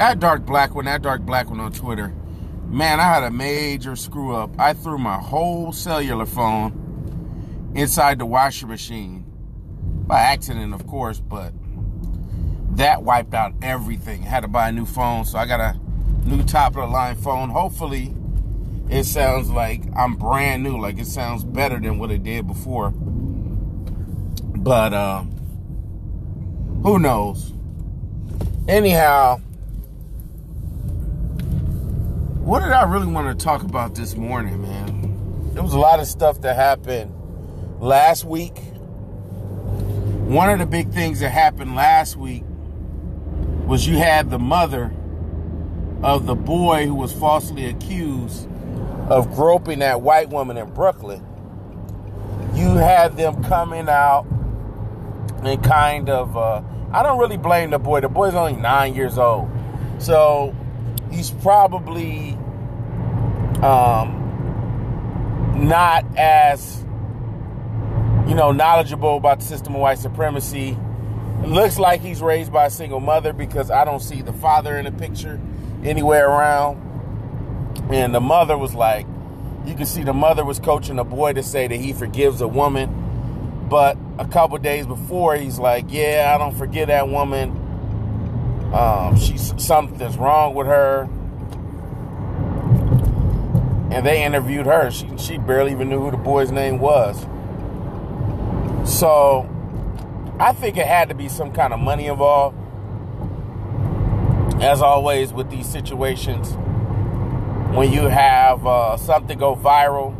at Dark Black one, at Dark Black one on Twitter. Man, I had a major screw up. I threw my whole cellular phone inside the washer machine by accident, of course, but that wiped out everything. I had to buy a new phone, so I got a new top of the line phone. Hopefully, it sounds like I'm brand new, like it sounds better than what it did before. But uh, who knows? Anyhow, what did I really want to talk about this morning, man? There was a lot of stuff that happened last week. One of the big things that happened last week was you had the mother of the boy who was falsely accused of groping that white woman in Brooklyn. You had them coming out and kind of, uh, I don't really blame the boy. The boy's only nine years old. So he's probably um, not as, you know, knowledgeable about the system of white supremacy. It looks like he's raised by a single mother because I don't see the father in the picture anywhere around. And the mother was like, you can see the mother was coaching the boy to say that he forgives a woman. But a couple days before, he's like, yeah, I don't forget that woman. Um, she's something's wrong with her. And they interviewed her. She, she barely even knew who the boy's name was. So I think it had to be some kind of money involved. As always with these situations, when you have uh, something go viral,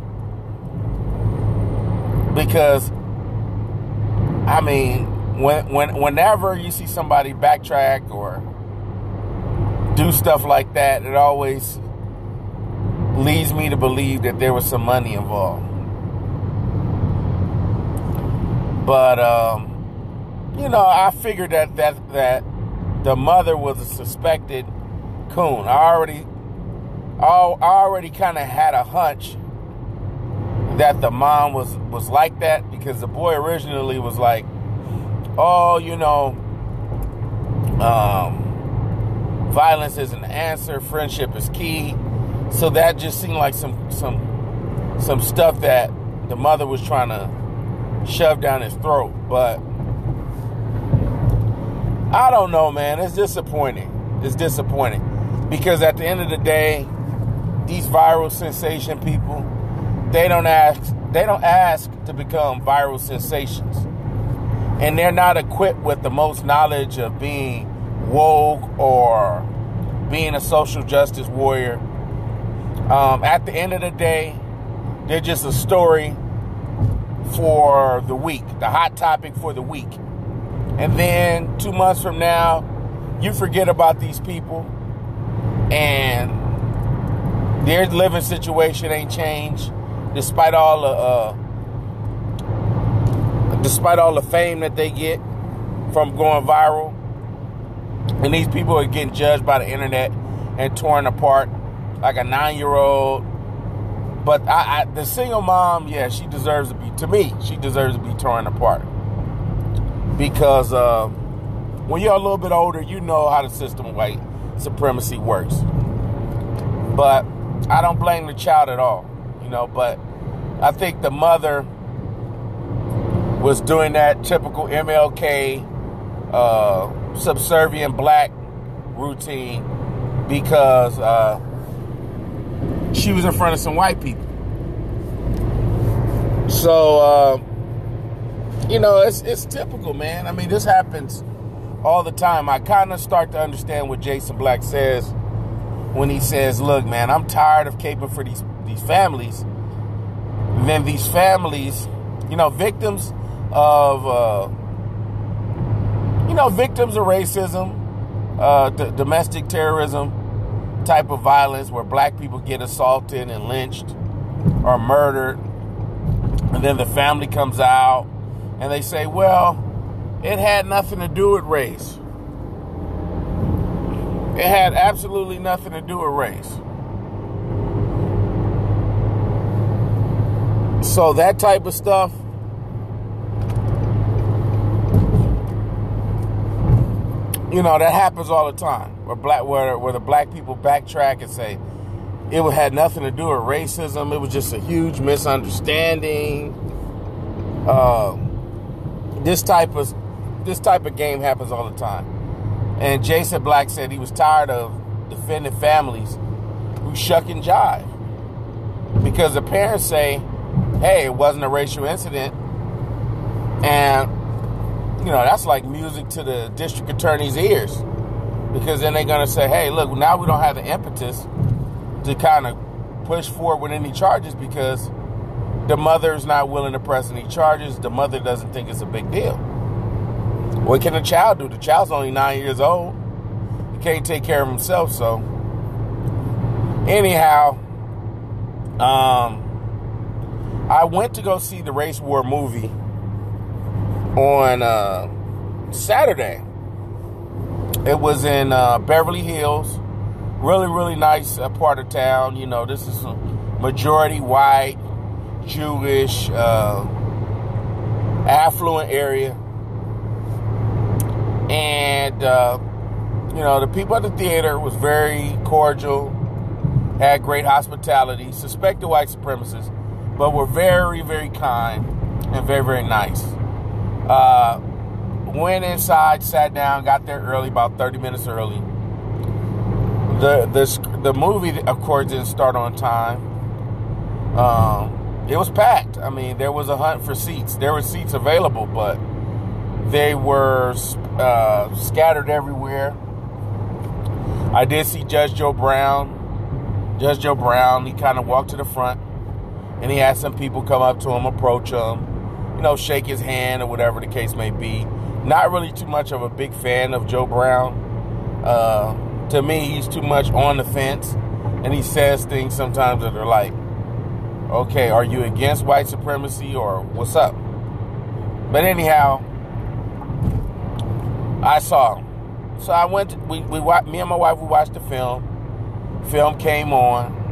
because I mean, when, when whenever you see somebody backtrack or do stuff like that, it always leads me to believe that there was some money involved. But um, you know, I figured that that that the mother was a suspected coon. I already, I already kind of had a hunch that the mom was was like that because the boy originally was like, oh, you know, um, violence is an answer, friendship is key. So that just seemed like some some some stuff that the mother was trying to shove down his throat, but I don't know, man. It's disappointing. It's disappointing because at the end of the day, these viral sensation people, they don't ask they don't ask to become viral sensations. And they're not equipped with the most knowledge of being woke or being a social justice warrior. Um, at the end of the day, they're just a story for the week, the hot topic for the week. And then two months from now, you forget about these people and their living situation ain't changed despite all the uh, despite all the fame that they get from going viral. And these people are getting judged by the internet and torn apart like a nine year old. But I, I, the single mom, yeah, she deserves to be. To me, she deserves to be torn apart because uh, when you're a little bit older, you know how the system of white supremacy works. But I don't blame the child at all, you know. But I think the mother was doing that typical MLK uh, subservient black routine because uh, she was in front of some white people. So. Uh, you know, it's it's typical, man. I mean, this happens all the time. I kind of start to understand what Jason Black says when he says, "Look, man, I'm tired of caping for these these families." And then these families, you know, victims of uh, you know, victims of racism, uh, d- domestic terrorism type of violence where black people get assaulted and lynched or murdered, and then the family comes out and they say, well, it had nothing to do with race. It had absolutely nothing to do with race. So that type of stuff. You know that happens all the time. Where black where where the black people backtrack and say it had nothing to do with racism. It was just a huge misunderstanding. Uh, this type of this type of game happens all the time. And Jason Black said he was tired of defending families who shuck and jive because the parents say, "Hey, it wasn't a racial incident," and you know that's like music to the district attorney's ears because then they're gonna say, "Hey, look, now we don't have the impetus to kind of push forward with any charges because the mother is not willing to press any charges. The mother doesn't think it's a big deal. What can a child do? The child's only nine years old. He can't take care of himself. So, anyhow, um, I went to go see the Race War movie on uh, Saturday. It was in uh, Beverly Hills really, really nice uh, part of town. You know, this is a majority white, Jewish, uh, affluent area. And, uh, you know, the people at the theater was very cordial, had great hospitality, suspected white supremacists, but were very, very kind and very, very nice. Uh, went inside, sat down, got there early, about 30 minutes early the this the movie of course didn't start on time. Um, it was packed. I mean, there was a hunt for seats. There were seats available, but they were uh, scattered everywhere. I did see Judge Joe Brown. Judge Joe Brown. He kind of walked to the front, and he had some people come up to him, approach him, you know, shake his hand or whatever the case may be. Not really too much of a big fan of Joe Brown. Uh, to me, he's too much on the fence, and he says things sometimes that are like, okay, are you against white supremacy or what's up? But anyhow, I saw him. So I went, we, we, me and my wife, we watched the film. Film came on.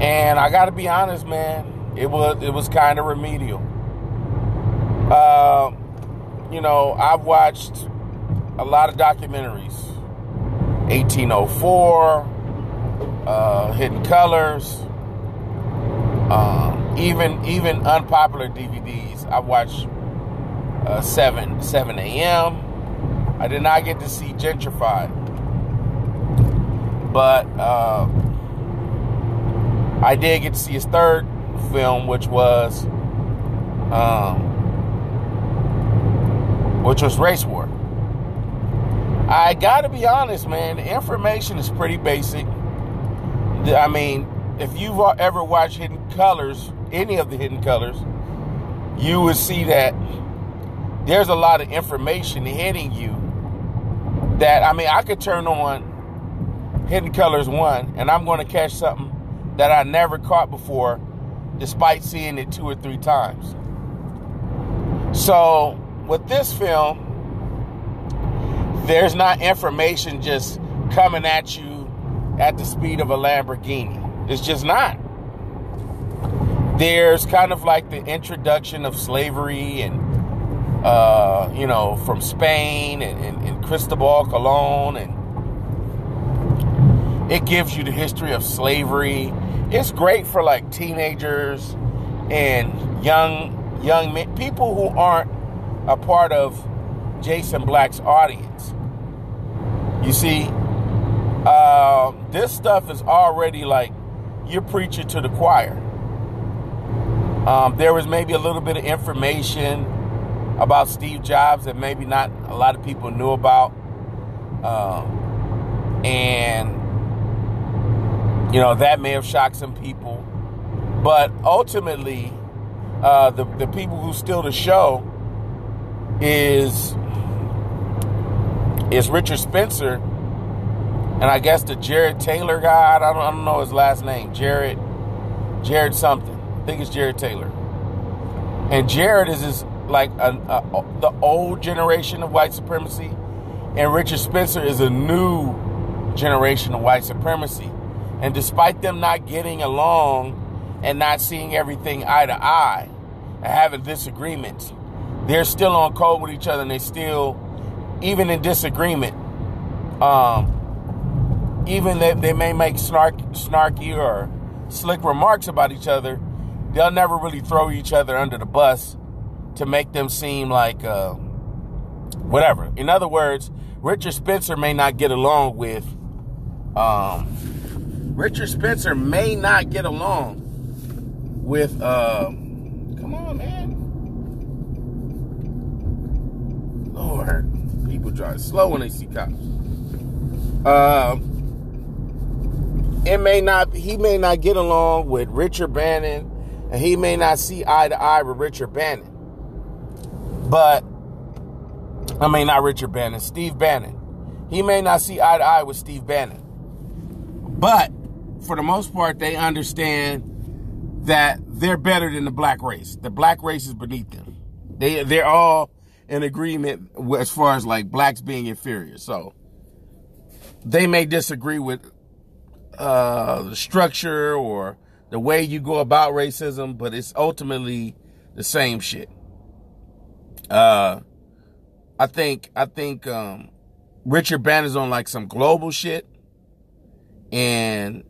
And I got to be honest, man, it was, it was kind of remedial. Uh, you know, I've watched a lot of documentaries 1804, uh, Hidden Colors, um, even even unpopular DVDs. I watched uh, seven seven a.m. I did not get to see Gentrified, but uh, I did get to see his third film, which was um, which was Race War. I gotta be honest, man. The information is pretty basic. I mean, if you've ever watched Hidden Colors, any of the Hidden Colors, you would see that there's a lot of information hitting you. That I mean, I could turn on Hidden Colors one, and I'm to catch something that I never caught before, despite seeing it two or three times. So with this film there's not information just coming at you at the speed of a Lamborghini. It's just not. There's kind of like the introduction of slavery and, uh, you know, from Spain and, and, and Cristobal Colon, and it gives you the history of slavery. It's great for like teenagers and young young men, people who aren't a part of Jason Black's audience. You see, uh, this stuff is already like you're preaching to the choir. Um, there was maybe a little bit of information about Steve Jobs that maybe not a lot of people knew about. Um, and, you know, that may have shocked some people. But ultimately, uh, the, the people who steal the show is is Richard Spencer, and I guess the Jared Taylor guy. I don't, I don't know his last name. Jared, Jared something. I think it's Jared Taylor. And Jared is this like a, a, the old generation of white supremacy, and Richard Spencer is a new generation of white supremacy. And despite them not getting along and not seeing everything eye to eye and having disagreements, they're still on code with each other and they still even in disagreement, um, even that they may make snark, snarky or slick remarks about each other, they'll never really throw each other under the bus to make them seem like uh, whatever. In other words, Richard Spencer may not get along with. Um, Richard Spencer may not get along with. Uh, come on, man. People drive slow when they see cops. Uh, it may not. He may not get along with Richard Bannon, and he may not see eye to eye with Richard Bannon. But I mean, not Richard Bannon, Steve Bannon. He may not see eye to eye with Steve Bannon. But for the most part, they understand that they're better than the black race. The black race is beneath them. They they're all in agreement as far as like blacks being inferior. So they may disagree with uh, the structure or the way you go about racism, but it's ultimately the same shit. Uh, I think I think um, Richard Bannon's on like some global shit, and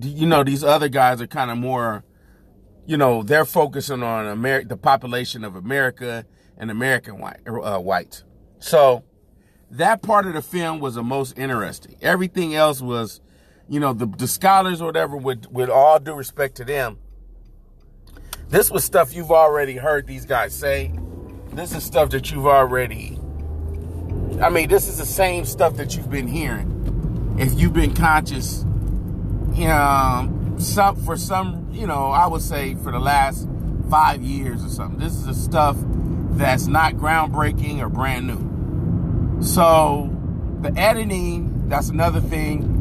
you know these other guys are kind of more, you know, they're focusing on America, the population of America and American white uh, whites. So that part of the film was the most interesting. Everything else was, you know, the, the scholars or whatever. With with all due respect to them, this was stuff you've already heard these guys say. This is stuff that you've already. I mean, this is the same stuff that you've been hearing. If you've been conscious, you know, some for some, you know, I would say for the last five years or something. This is the stuff that's not groundbreaking or brand new. So the editing, that's another thing.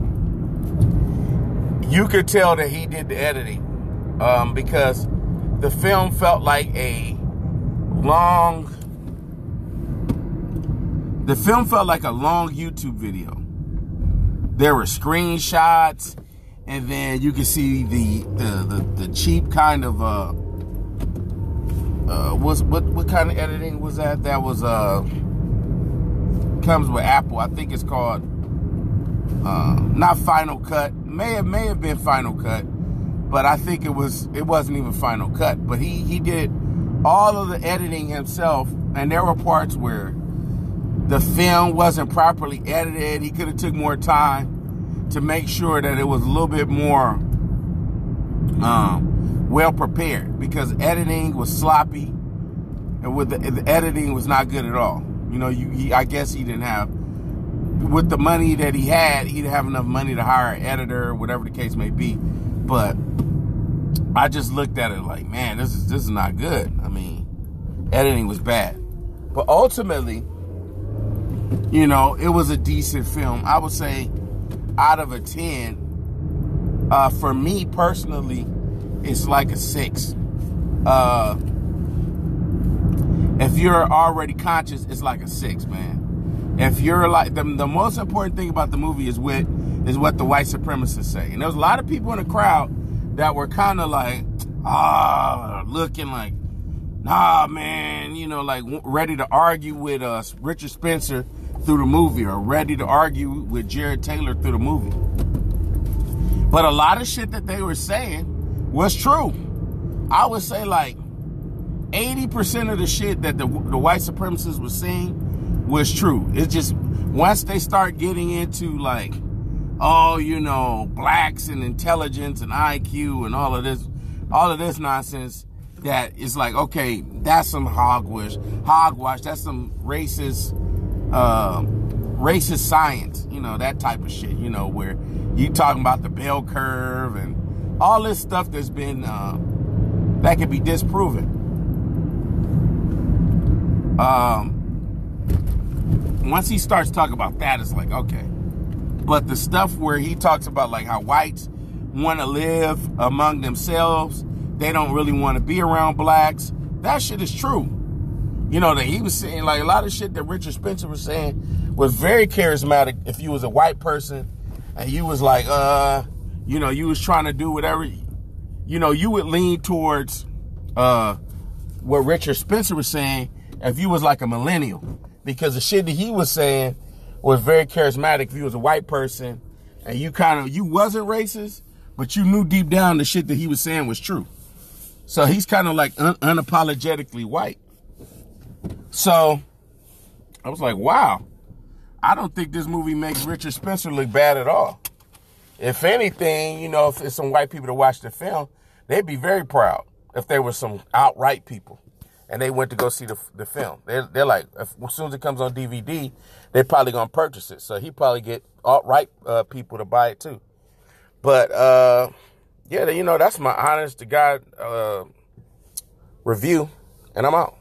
You could tell that he did the editing um, because the film felt like a long. The film felt like a long YouTube video. There were screenshots, and then you could see the the the, the cheap kind of uh uh what what kind of editing was that? That was uh comes with Apple. I think it's called uh not Final Cut. May have may have been Final Cut, but I think it was it wasn't even Final Cut. But he he did all of the editing himself, and there were parts where the film wasn't properly edited. He could have took more time to make sure that it was a little bit more um, well prepared because editing was sloppy, and with the, the, editing was not good at all. You know, you he, I guess he didn't have with the money that he had, he didn't have enough money to hire an editor, whatever the case may be. But I just looked at it like, man, this is this is not good. I mean, editing was bad. But ultimately, you know, it was a decent film. I would say out of a 10, uh, for me personally, it's like a six. Uh, if you're already conscious, it's like a six, man. If you're like the, the most important thing about the movie is what is what the white supremacists say. And there's a lot of people in the crowd that were kind of like, ah, looking like, nah, man, you know, like ready to argue with us, Richard Spencer through the movie, or ready to argue with Jared Taylor through the movie. But a lot of shit that they were saying was true. I would say like 80% of the shit that the, the white supremacists were saying was true. It's just once they start getting into like oh, you know, blacks and intelligence and IQ and all of this, all of this nonsense that is like, okay, that's some hogwash, hogwash, that's some racist, uh, racist science, you know, that type of shit, you know, where you talking about the bell curve and all this stuff that's been, uh, that can be disproven. Um, once he starts talking about that, it's like, okay, but the stuff where he talks about like how whites want to live among themselves, they don't really want to be around blacks. That shit is true. You know, that he was saying like a lot of shit that Richard Spencer was saying was very charismatic if you was a white person and you was like, uh, you know, you was trying to do whatever, you know, you would lean towards uh what Richard Spencer was saying if you was like a millennial because the shit that he was saying was very charismatic. If you was a white person and you kind of you wasn't racist, but you knew deep down the shit that he was saying was true. So he's kind of like un- unapologetically white. So I was like, wow. I don't think this movie makes Richard Spencer look bad at all. If anything, you know, if it's some white people to watch the film, they'd be very proud if there were some outright people and they went to go see the, the film. They're, they're like, if, as soon as it comes on DVD, they're probably going to purchase it. So he probably get outright uh, people to buy it too. But, uh, yeah, you know, that's my honest to God uh, review, and I'm out.